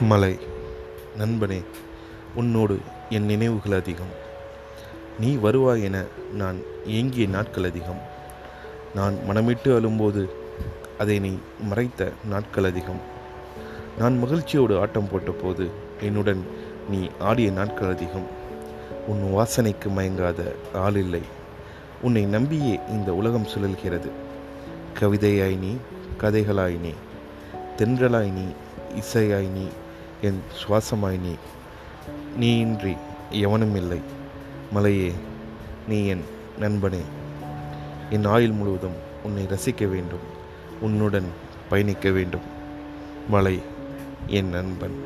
மலை நண்பனே உன்னோடு என் நினைவுகள் அதிகம். நீ வருவாய் என நான் ஏங்கிய நாட்கள் அதிகம். நான் மனமிட்டு அழும்போது அதை நீ மறைத்த நாட்கள் அதிகம். நான் மகிழ்ச்சியோடு ஆட்டம் போட்டபோது என்னுடன் நீ ஆடிய நாட்கள் அதிகம். உன் வாசனைக்கு மயங்காத ஆள் இல்லை. உன்னை நம்பியே இந்த உலகம் சுழல்கிறது. கவிதையாய் நீ கதைகளாய் நீ தென்றலாய் நீ இசையாய் நீ என் சுவாசமாய் நீ நீ இன்றி எவனும் இல்லை. மலையே நீ என் நண்பனே. என் ஆயுள் முழுவதும் உன்னை ரசிக்க வேண்டும். உன்னுடன் பயணிக்க வேண்டும். மலை என் நண்பன்.